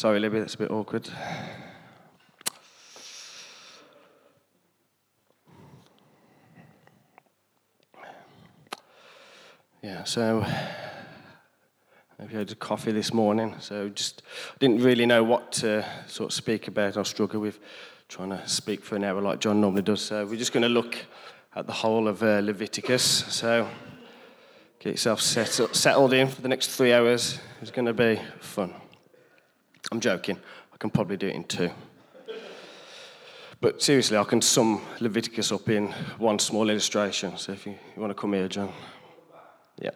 Sorry, Libby, that's a bit awkward. Yeah, so I've had a coffee this morning, so just didn't really know what to sort of speak about. I struggle with trying to speak for an hour like John normally does. So we're just going to look at the whole of uh, Leviticus. So get yourself set, settled in for the next three hours. It's going to be fun. I'm joking. I can probably do it in two. But seriously, I can sum Leviticus up in one small illustration. So if you, you want to come here, John. Yeah.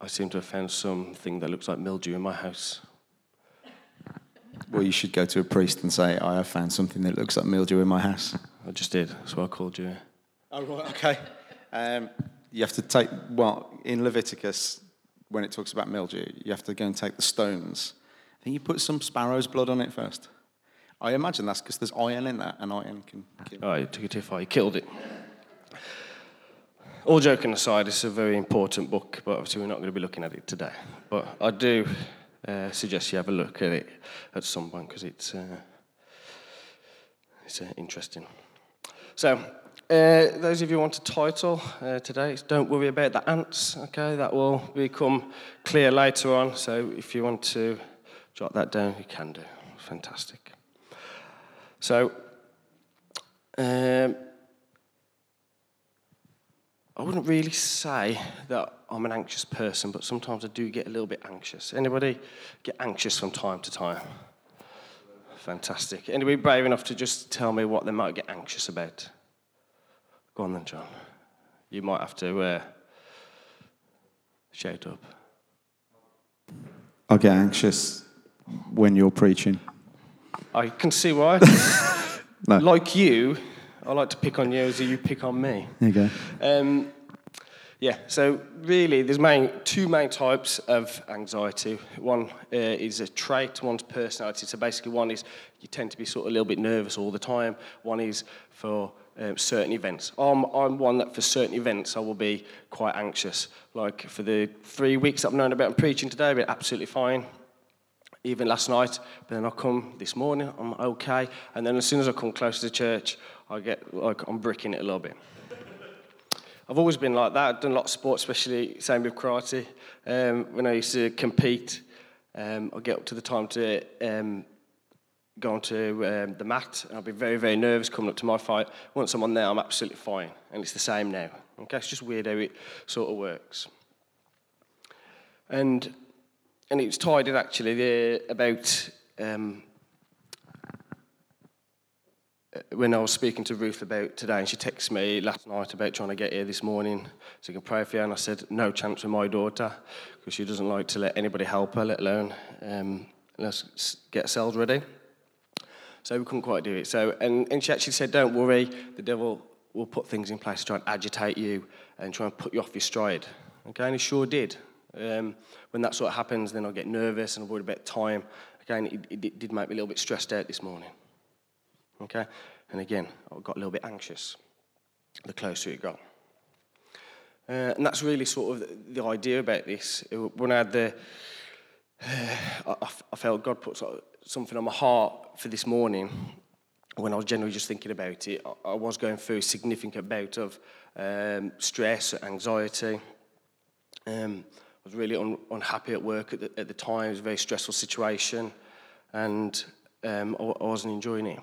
I seem to have found something that looks like mildew in my house. Well, you should go to a priest and say, I have found something that looks like mildew in my house. I just did. That's why I called you. Oh, right, okay. Um, you have to take, well, in Leviticus, when it talks about mildew, you have to go and take the stones. I think you put some sparrow's blood on it first. I imagine that's because there's iron in that, and iron can kill. Oh, you took it too far. You killed it. All joking aside, it's a very important book, but obviously we're not going to be looking at it today. But I do uh, suggest you have a look at it at some point because it's uh, it's uh, interesting. So, uh, those of you who want a title uh, today, don't worry about the ants. Okay, that will become clear later on. So, if you want to jot that down, you can do. Fantastic. So. Um, I wouldn't really say that I'm an anxious person, but sometimes I do get a little bit anxious. Anybody get anxious from time to time? Fantastic. Anybody brave enough to just tell me what they might get anxious about? Go on then, John. You might have to uh, shout up. I get anxious when you're preaching. I can see why. No. Like you, I like to pick on you as you pick on me. There you go. Um, yeah, so really, there's main, two main types of anxiety. One uh, is a trait, one's personality. So basically, one is you tend to be sort of a little bit nervous all the time. One is for um, certain events. I'm, I'm one that for certain events I will be quite anxious. Like for the three weeks I've known about preaching today, I've been absolutely fine even last night, but then I come this morning, I'm okay, and then as soon as I come close to the church, I get like I'm bricking it a little bit. I've always been like that. I've done a lot of sports, especially same with karate. Um, when I used to compete, um, I'd get up to the time to um, go to um, the mat, and I'll be very, very nervous coming up to my fight. Once I'm on there, I'm absolutely fine, and it's the same now. Okay, it's just weird how it sort of works. And and it was tied in actually the, about um, uh, when I was speaking to Ruth about today, and she texted me last night about trying to get here this morning so I can pray for you. And I said, no chance with my daughter, because she doesn't like to let anybody help her, let alone um, let's get ourselves ready. So we couldn't quite do it. So, and, and she actually said, don't worry, the devil will put things in place to try and agitate you and try and put you off your stride. Okay, and he sure did. Um, when that sort of happens, then I get nervous and I worry about time. Again, it, it did make me a little bit stressed out this morning. Okay? And again, I got a little bit anxious the closer it got. Uh, and that's really sort of the, the idea about this. When I had the, uh, I, I, felt God put sort of something on my heart for this morning. When I was generally just thinking about it, I, was going through a significant bout of um, stress, anxiety. Um, I was really un- unhappy at work at the, at the time. It was a very stressful situation, and um, I, wasn't enjoying it.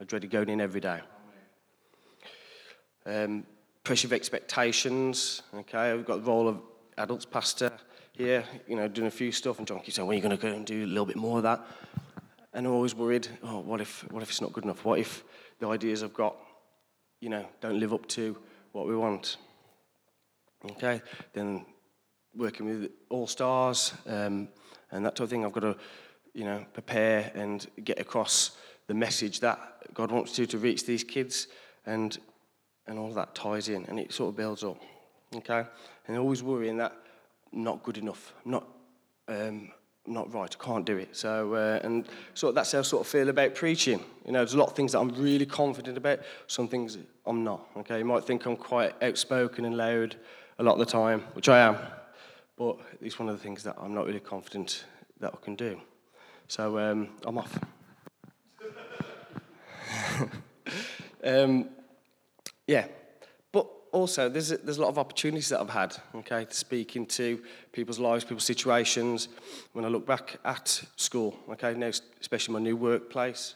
I dreaded going in every day. Um, pressure of expectations. Okay, I've got the role of adults pastor here. You know, doing a few stuff, and John keeps saying, "Well, you're going to go and do a little bit more of that." And I'm always worried. Oh, what if? What if it's not good enough? What if the ideas I've got, you know, don't live up to what we want? Okay, then working with all stars um, and that type of thing. I've got to, you know, prepare and get across the message that God wants to to reach these kids, and and all that ties in, and it sort of builds up. Okay, and always worrying that not good enough, not. Um, not right, I can't do it. So, uh, and so that's how I sort of feel about preaching. You know, there's a lot of things that I'm really confident about, some things I'm not. Okay, you might think I'm quite outspoken and loud a lot of the time, which I am. but it's one of the things that I'm not really confident that I can do. So um, I'm off. um, yeah, also there's a, there's a lot of opportunities that I've had. Okay, to speak into people's lives, people's situations. When I look back at school, okay, now especially my new workplace.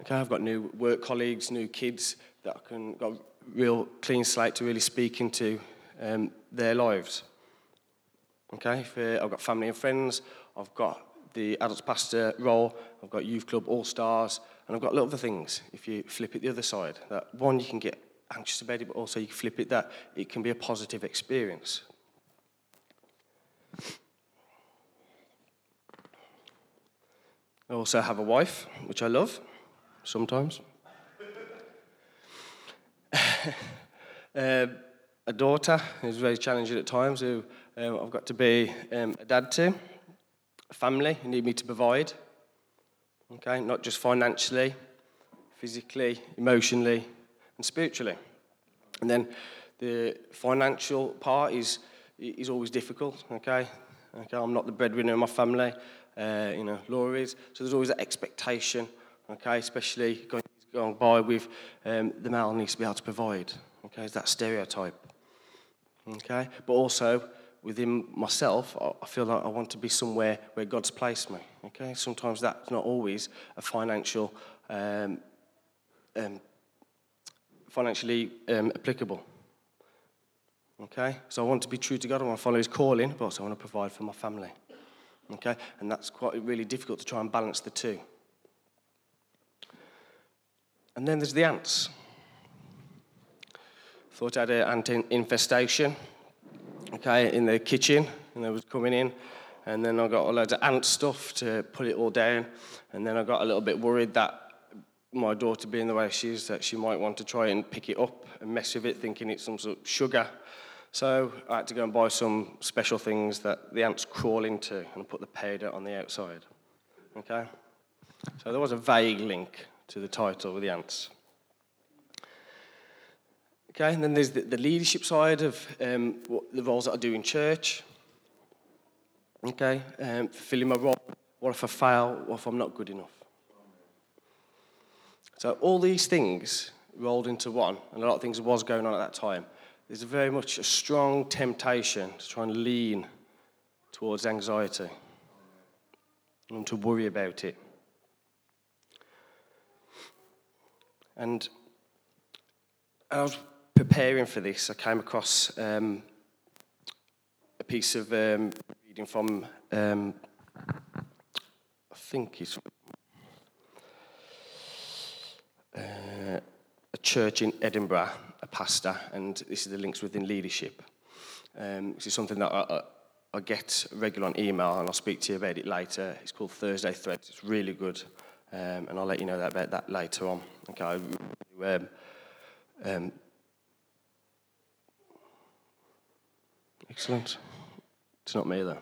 Okay, I've got new work colleagues, new kids that I can got real clean slate to really speak into um, their lives. Okay, I've got family and friends. I've got the adults pastor role. I've got youth club all stars, and I've got a lot of other things. If you flip it the other side, that one you can get anxious about it, but also you flip it that it can be a positive experience. I also have a wife, which I love sometimes. uh, a daughter who's very challenging at times, who um, I've got to be um, a dad to, a family who need me to provide, okay, not just financially, physically, emotionally, and spiritually. And then the financial part is, is always difficult, okay? okay? I'm not the breadwinner in my family, uh, you know, Laura is, so there's always that expectation, okay, especially going, going by with um, the male needs to be able to provide, okay, it's that stereotype, okay? But also, within myself, I feel like I want to be somewhere where God's placed me. Okay, sometimes that's not always a financial, um, um, financially um, applicable. Okay, so I want to be true to God. I want to follow His calling, but also I want to provide for my family. Okay, and that's quite really difficult to try and balance the two. And then there's the ants. Thought I had an ant infestation okay, in the kitchen, and they was coming in. And then I got a loads of ant stuff to put it all down. And then I got a little bit worried that my daughter, being the way she is, that she might want to try and pick it up and mess with it, thinking it's some sort of sugar. So I had to go and buy some special things that the ants crawl into and put the powder on the outside. Okay? So there was a vague link to the title with the ants. Okay, and then there's the, the leadership side of um, what, the roles that I do in church. Okay, um, fulfilling my role. What if I fail? What if I'm not good enough? So all these things rolled into one, and a lot of things was going on at that time. There's very much a strong temptation to try and lean towards anxiety and to worry about it. And I was preparing for this, I came across um, a piece of um, reading from, um, I think it's uh, a church in Edinburgh, a pastor, and this is the links within leadership. Um, this is something that I, I, I get regular on email, and I'll speak to you about it later. It's called Thursday Threads. It's really good, um, and I'll let you know that, about that later on. Okay. Um, um, Excellent. It's not me, though.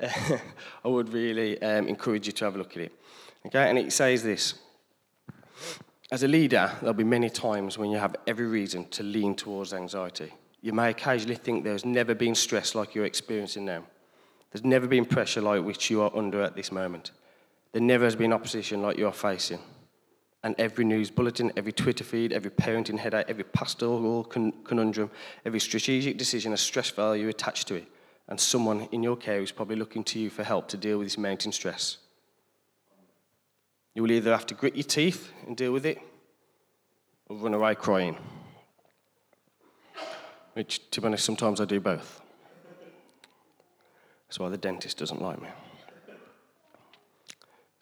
I would really um, encourage you to have a look at it. Okay, and it says this As a leader, there'll be many times when you have every reason to lean towards anxiety. You may occasionally think there's never been stress like you're experiencing now. There's never been pressure like which you are under at this moment. There never has been opposition like you're facing and every news bulletin, every Twitter feed, every parenting headache, every pastoral conundrum, every strategic decision has stress value attached to it. And someone in your care is probably looking to you for help to deal with this mounting stress. You will either have to grit your teeth and deal with it, or run away crying. Which, to be honest, sometimes I do both. That's why the dentist doesn't like me.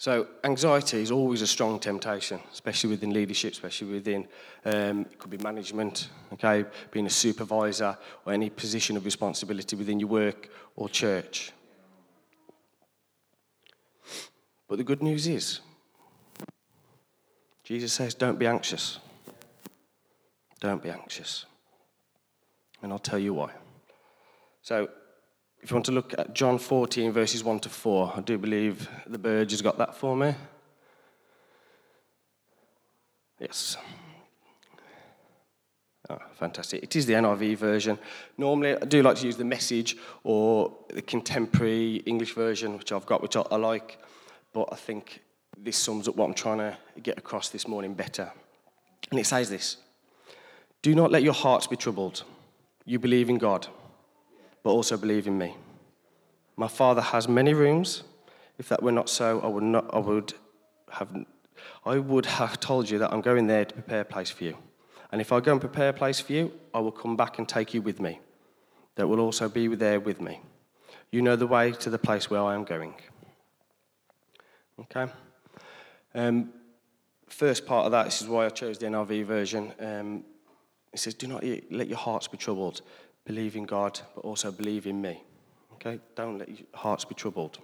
So anxiety is always a strong temptation, especially within leadership, especially within um, it could be management, okay, being a supervisor or any position of responsibility within your work or church. But the good news is, Jesus says, "Don't be anxious. Don't be anxious," and I'll tell you why. So if you want to look at John 14, verses 1 to 4, I do believe the Burge has got that for me. Yes. Oh, fantastic. It is the NIV version. Normally, I do like to use the message or the contemporary English version, which I've got, which I, I like. But I think this sums up what I'm trying to get across this morning better. And it says this Do not let your hearts be troubled. You believe in God, but also believe in me. My Father has many rooms. If that were not so, I would, not, I would, have, I would have told you that I'm going there to prepare a place for you. And if I go and prepare a place for you, I will come back and take you with me. That will also be there with me. You know the way to the place where I am going. Okay? Um, first part of that, this is why I chose the NIV version. Um, it says, Do not let your hearts be troubled. Believe in God, but also believe in me. Okay? Don't let your hearts be troubled.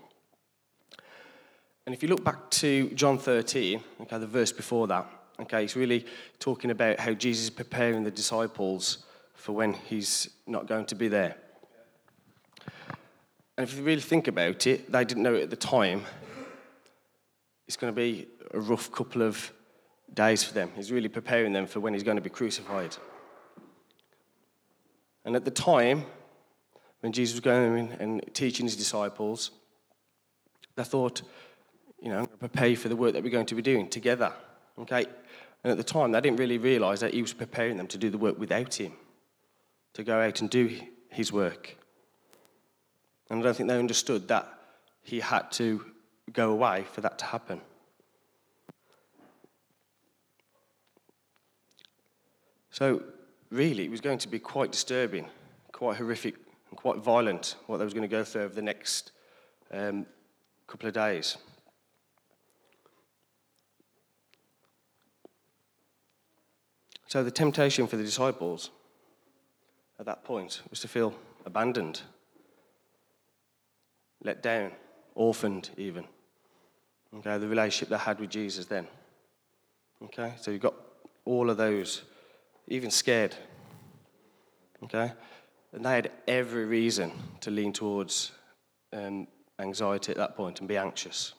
And if you look back to John 13, okay, the verse before that, okay, it's really talking about how Jesus is preparing the disciples for when he's not going to be there. And if you really think about it, they didn't know it at the time. It's going to be a rough couple of days for them. He's really preparing them for when he's going to be crucified. And at the time, when Jesus was going and teaching his disciples, they thought, you know, I'm going to prepare for the work that we're going to be doing together. Okay? And at the time, they didn't really realize that he was preparing them to do the work without him, to go out and do his work. And I don't think they understood that he had to go away for that to happen. So, really, it was going to be quite disturbing, quite horrific, and quite violent what they was going to go through over the next um, couple of days. So the temptation for the disciples at that point was to feel abandoned, let down, orphaned, even. Okay, the relationship they had with Jesus then. Okay, so you've got all of those, even scared. Okay, and they had every reason to lean towards um, anxiety at that point and be anxious.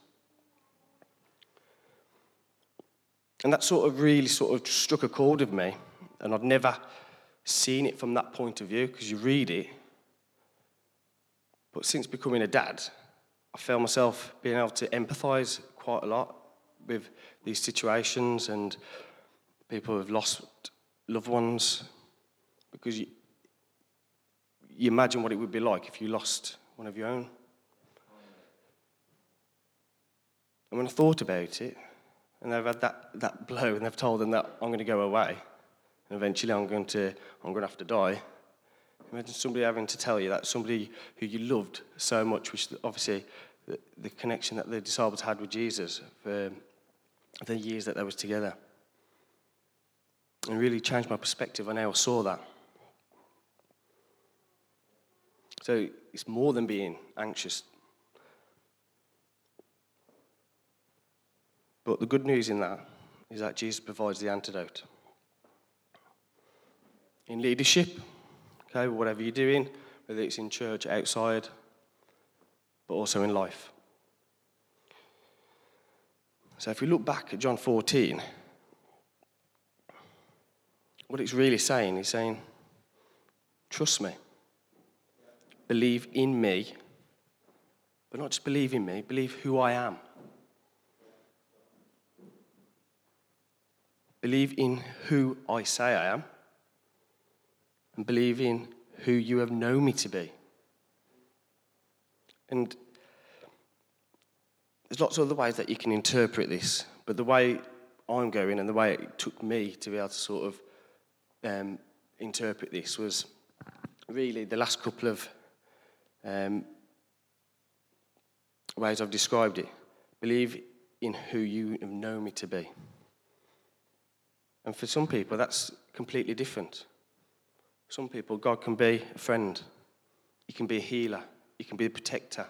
And that sort of really sort of struck a chord with me. And I've never seen it from that point of view because you read it. But since becoming a dad, I felt myself being able to empathize quite a lot with these situations and people who have lost loved ones because you, you imagine what it would be like if you lost one of your own. And when I thought about it, and they've had that, that blow and they've told them that I'm going to go away and eventually I'm going to, I'm going to have to die. Imagine somebody having to tell you that somebody who you loved so much, which obviously the, the connection that the disciples had with Jesus for the years that they was together. And really changed my perspective on how I saw that. So it's more than being anxious But the good news in that is that Jesus provides the antidote. In leadership, okay, whatever you're doing, whether it's in church, outside, but also in life. So if we look back at John 14, what it's really saying is saying, trust me, believe in me, but not just believe in me, believe who I am. Believe in who I say I am, and believe in who you have known me to be. And there's lots of other ways that you can interpret this, but the way I'm going and the way it took me to be able to sort of um, interpret this was really the last couple of um, ways I've described it. Believe in who you have known me to be. And for some people, that's completely different. Some people, God can be a friend, He can be a healer, He can be a protector.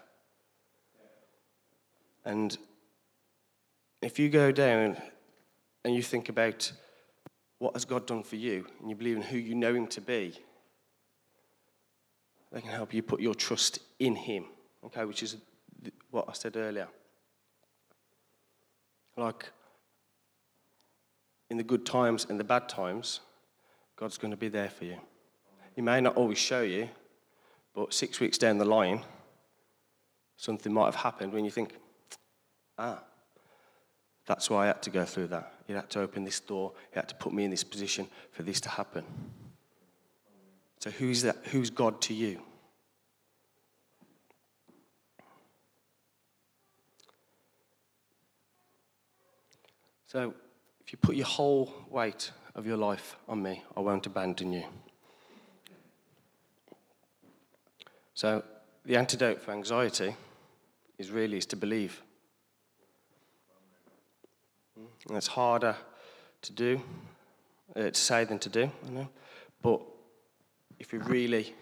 And if you go down and you think about what has God done for you, and you believe in who you know Him to be, they can help you put your trust in Him, okay, which is what I said earlier. Like, in the good times and the bad times, God's going to be there for you. He may not always show you, but six weeks down the line, something might have happened when you think, ah, that's why I had to go through that. He had to open this door. He had to put me in this position for this to happen. So who's that? Who's God to you? So if you put your whole weight of your life on me, I won't abandon you. So the antidote for anxiety is really is to believe. And it's harder to do, uh, to say than to do, I know. But if we really,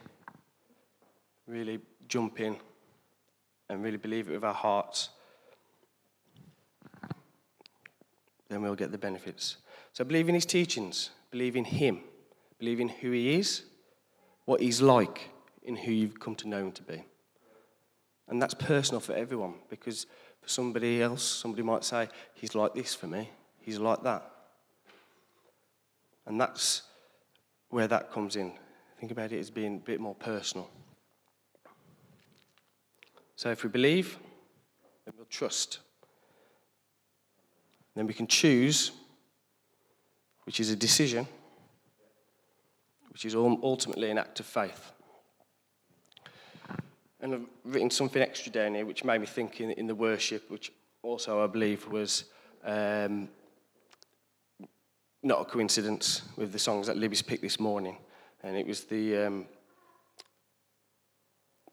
really jump in and really believe it with our hearts, then we'll get the benefits. So believe in his teachings, believe in him, believe in who he is, what he's like, in who you've come to know him to be. And that's personal for everyone because for somebody else, somebody might say, He's like this for me, He's like that. And that's where that comes in. Think about it as being a bit more personal. So if we believe, then we'll trust. Then we can choose, which is a decision, which is ultimately an act of faith. And I've written something extra down here which made me think in, in the worship, which also I believe was um, not a coincidence with the songs that Libby's picked this morning. And it was the, um,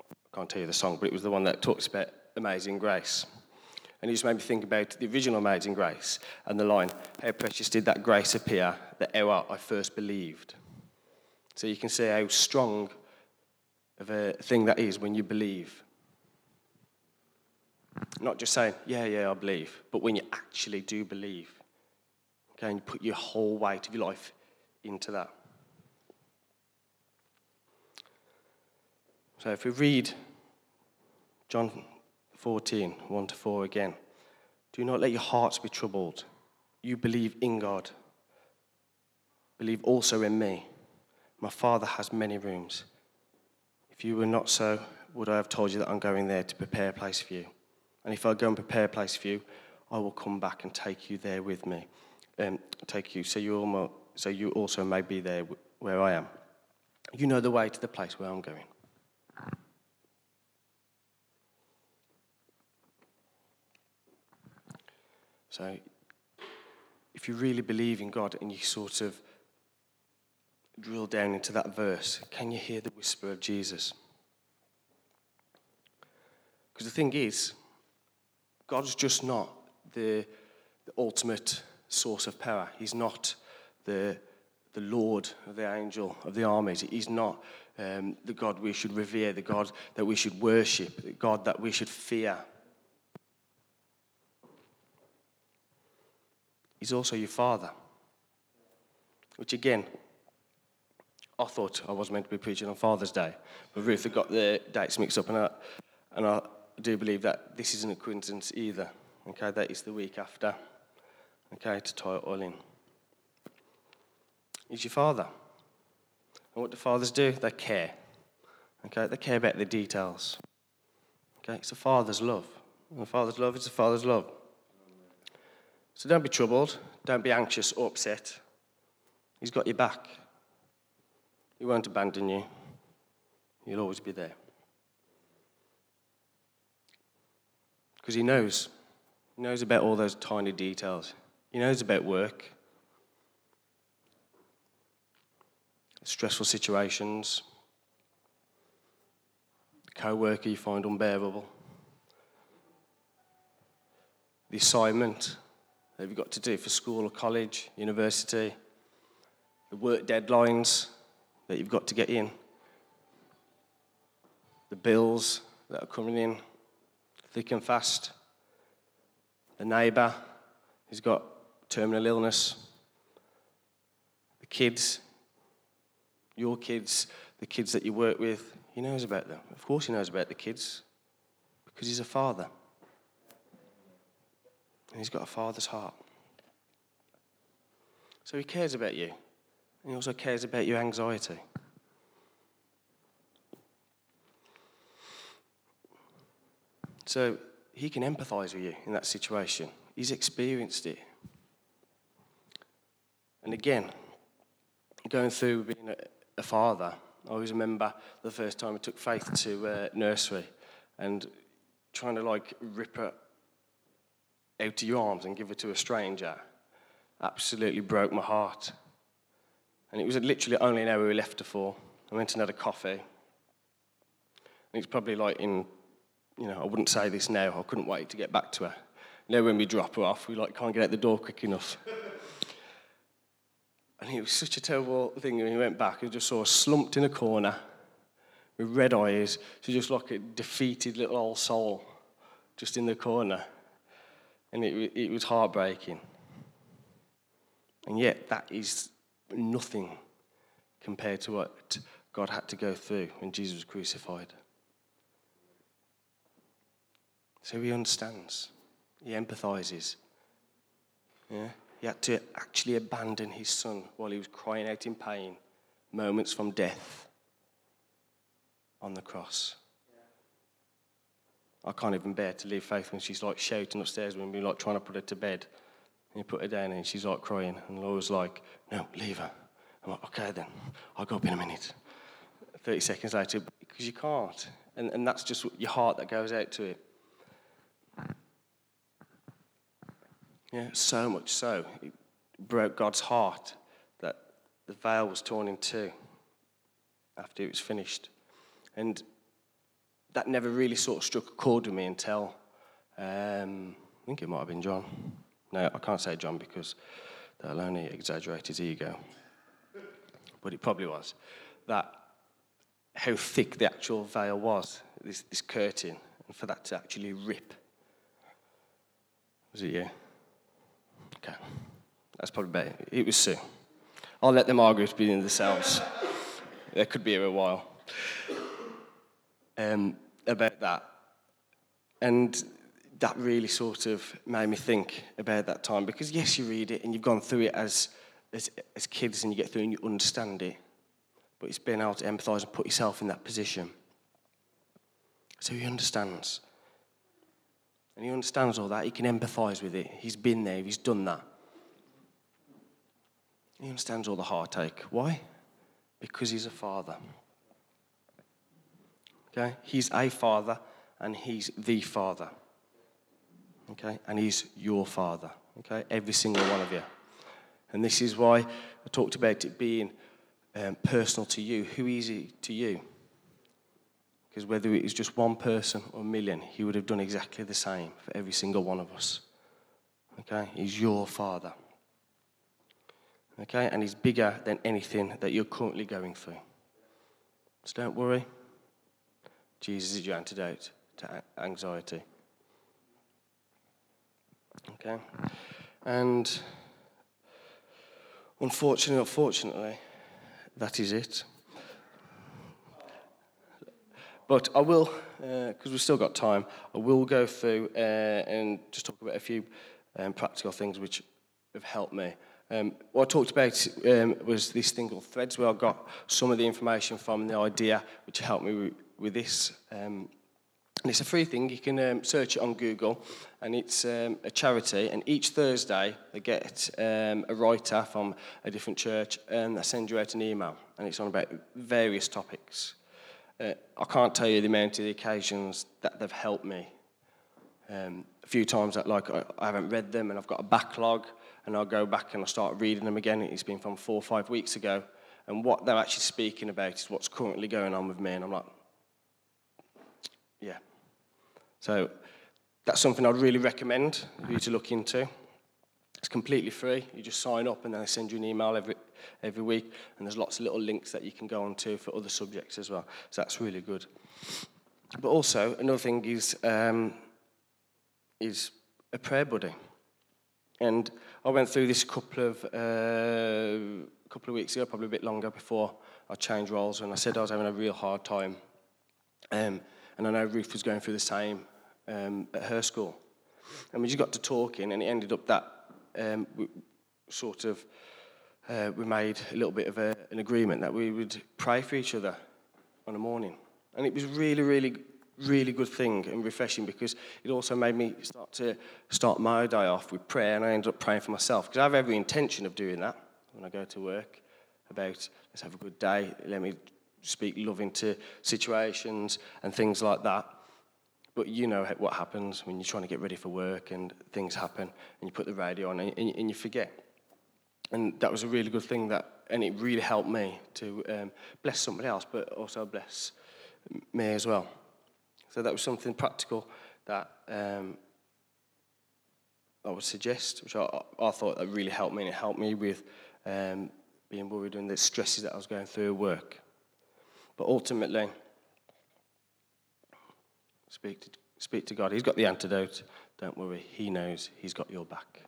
I can't tell you the song, but it was the one that talks about amazing grace. And it just made me think about the original Amazing Grace and the line, How precious did that grace appear, the hour I first believed. So you can see how strong of a thing that is when you believe. Not just saying, yeah, yeah, I believe, but when you actually do believe. Okay, and you put your whole weight of your life into that. So if we read John 14, 1 to 4 again, do not let your hearts be troubled. You believe in God. Believe also in me. My Father has many rooms. If you were not so, would I have told you that I'm going there to prepare a place for you? And if I go and prepare a place for you, I will come back and take you there with me. Um, take you so you, so you also may be there where I am. You know the way to the place where I'm going. So, if you really believe in God and you sort of drill down into that verse, can you hear the whisper of Jesus? Because the thing is, God's just not the, the ultimate source of power. He's not the, the Lord of the angel of the armies. He's not um, the God we should revere, the God that we should worship, the God that we should fear. He's also your Father. Which again, I thought I was meant to be preaching on Father's Day, but Ruth had got the dates mixed up, and I, and I do believe that this isn't a coincidence either. Okay, that is the week after. Okay, to tie it all in. He's your father. And what do fathers do? They care. Okay, they care about the details. Okay, it's a father's love. And a father's love is a father's love. So don't be troubled, don't be anxious or upset. He's got your back. He won't abandon you, He'll always be there. Because He knows. He knows about all those tiny details. He knows about work, stressful situations, the co worker you find unbearable, the assignment that you've got to do for school or college, university, the work deadlines that you've got to get in, the bills that are coming in thick and fast, the neighbour who's got terminal illness, the kids, your kids, the kids that you work with, he knows about them. Of course, he knows about the kids because he's a father. And he's got a father's heart. So he cares about you. He also cares about your anxiety. So he can empathize with you in that situation. He's experienced it. And again, going through being a, a father, I always remember the first time I took Faith to uh, nursery and trying to like rip her out of your arms and give her to a stranger absolutely broke my heart. And it was literally only an hour we left her for. I went and had a coffee. And it's probably like in, you know, I wouldn't say this now. I couldn't wait to get back to her. You know, when we drop her off, we like can't get out the door quick enough. and it was such a terrible thing when we went back. I just saw her slumped in a corner with red eyes. She just like a defeated little old soul just in the corner. And it, it was heartbreaking. And yet, that is nothing compared to what God had to go through when Jesus was crucified. So he understands, he empathizes. Yeah? He had to actually abandon his son while he was crying out in pain, moments from death on the cross. I can't even bear to leave Faith when she's like shouting upstairs when we're like trying to put her to bed. And you put her down and she's like crying. And Laura's like, no, leave her. I'm like, okay then, I'll go up in a minute. 30 seconds later, because you can't. And, and that's just your heart that goes out to it. Yeah, so much so. It broke God's heart that the veil was torn in two after it was finished. And that never really sort of struck a chord with me until um, I think it might have been John. No, I can't say John because that'll only exaggerate his ego. But it probably was. That how thick the actual veil was, this, this curtain, and for that to actually rip. Was it you? Okay. That's probably better. It was Sue. I'll let them argue between themselves. they could be here a while. Um, about that. And that really sort of made me think about that time. Because yes you read it and you've gone through it as, as, as kids and you get through and you understand it. But it's being able to empathize and put yourself in that position. So he understands. And he understands all that. He can empathize with it. He's been there. He's done that. He understands all the heartache. Why? Because he's a father. Okay? He's a father and he's the father okay? And He's your Father, okay? Every single one of you. And this is why I talked about it being um, personal to you. Who is He to you? Because whether it is just one person or a million, He would have done exactly the same for every single one of us. Okay? He's your Father. Okay? And He's bigger than anything that you're currently going through. So don't worry. Jesus is your antidote to anxiety. Okay? And unfortunately, unfortunately, that is it. But I will, because uh, we've still got time, I will go through uh, and just talk about a few um, practical things which have helped me. Um, what I talked about um, was this thing called Threads, where I got some of the information from the idea, which helped me with, with this. Um, and it's a free thing. You can um, search it on Google, and it's um, a charity. And each Thursday, they get um, a writer from a different church, and they send you out an email, and it's on about various topics. Uh, I can't tell you the amount of the occasions that they've helped me. Um, a few times that like I, I haven't read them, and I've got a backlog, and I'll go back and I'll start reading them again. It's been from four or five weeks ago, and what they're actually speaking about is what's currently going on with me, and I'm like, yeah, so that's something I'd really recommend for you to look into. It's completely free. You just sign up and then I send you an email every, every week. And there's lots of little links that you can go on to for other subjects as well. So that's really good. But also, another thing is, um, is a prayer buddy. And I went through this a couple of, uh, couple of weeks ago, probably a bit longer before I changed roles. And I said I was having a real hard time. Um, and I know Ruth was going through the same um, at her school. And we just got to talking, and it ended up that um, we sort of uh, we made a little bit of a, an agreement that we would pray for each other on a morning. And it was really, really, really good thing and refreshing because it also made me start to start my day off with prayer and I ended up praying for myself because I have every intention of doing that when I go to work about let's have a good day, let me speak love into situations and things like that. But you know what happens when you're trying to get ready for work and things happen and you put the radio on and, and you forget. And that was a really good thing that, and it really helped me to um, bless somebody else, but also bless me as well. So that was something practical that um, I would suggest, which I, I thought that really helped me, and it helped me with um, being worried and the stresses that I was going through at work. But ultimately, speak to, speak to God. He's got the antidote. Don't worry. He knows He's got your back.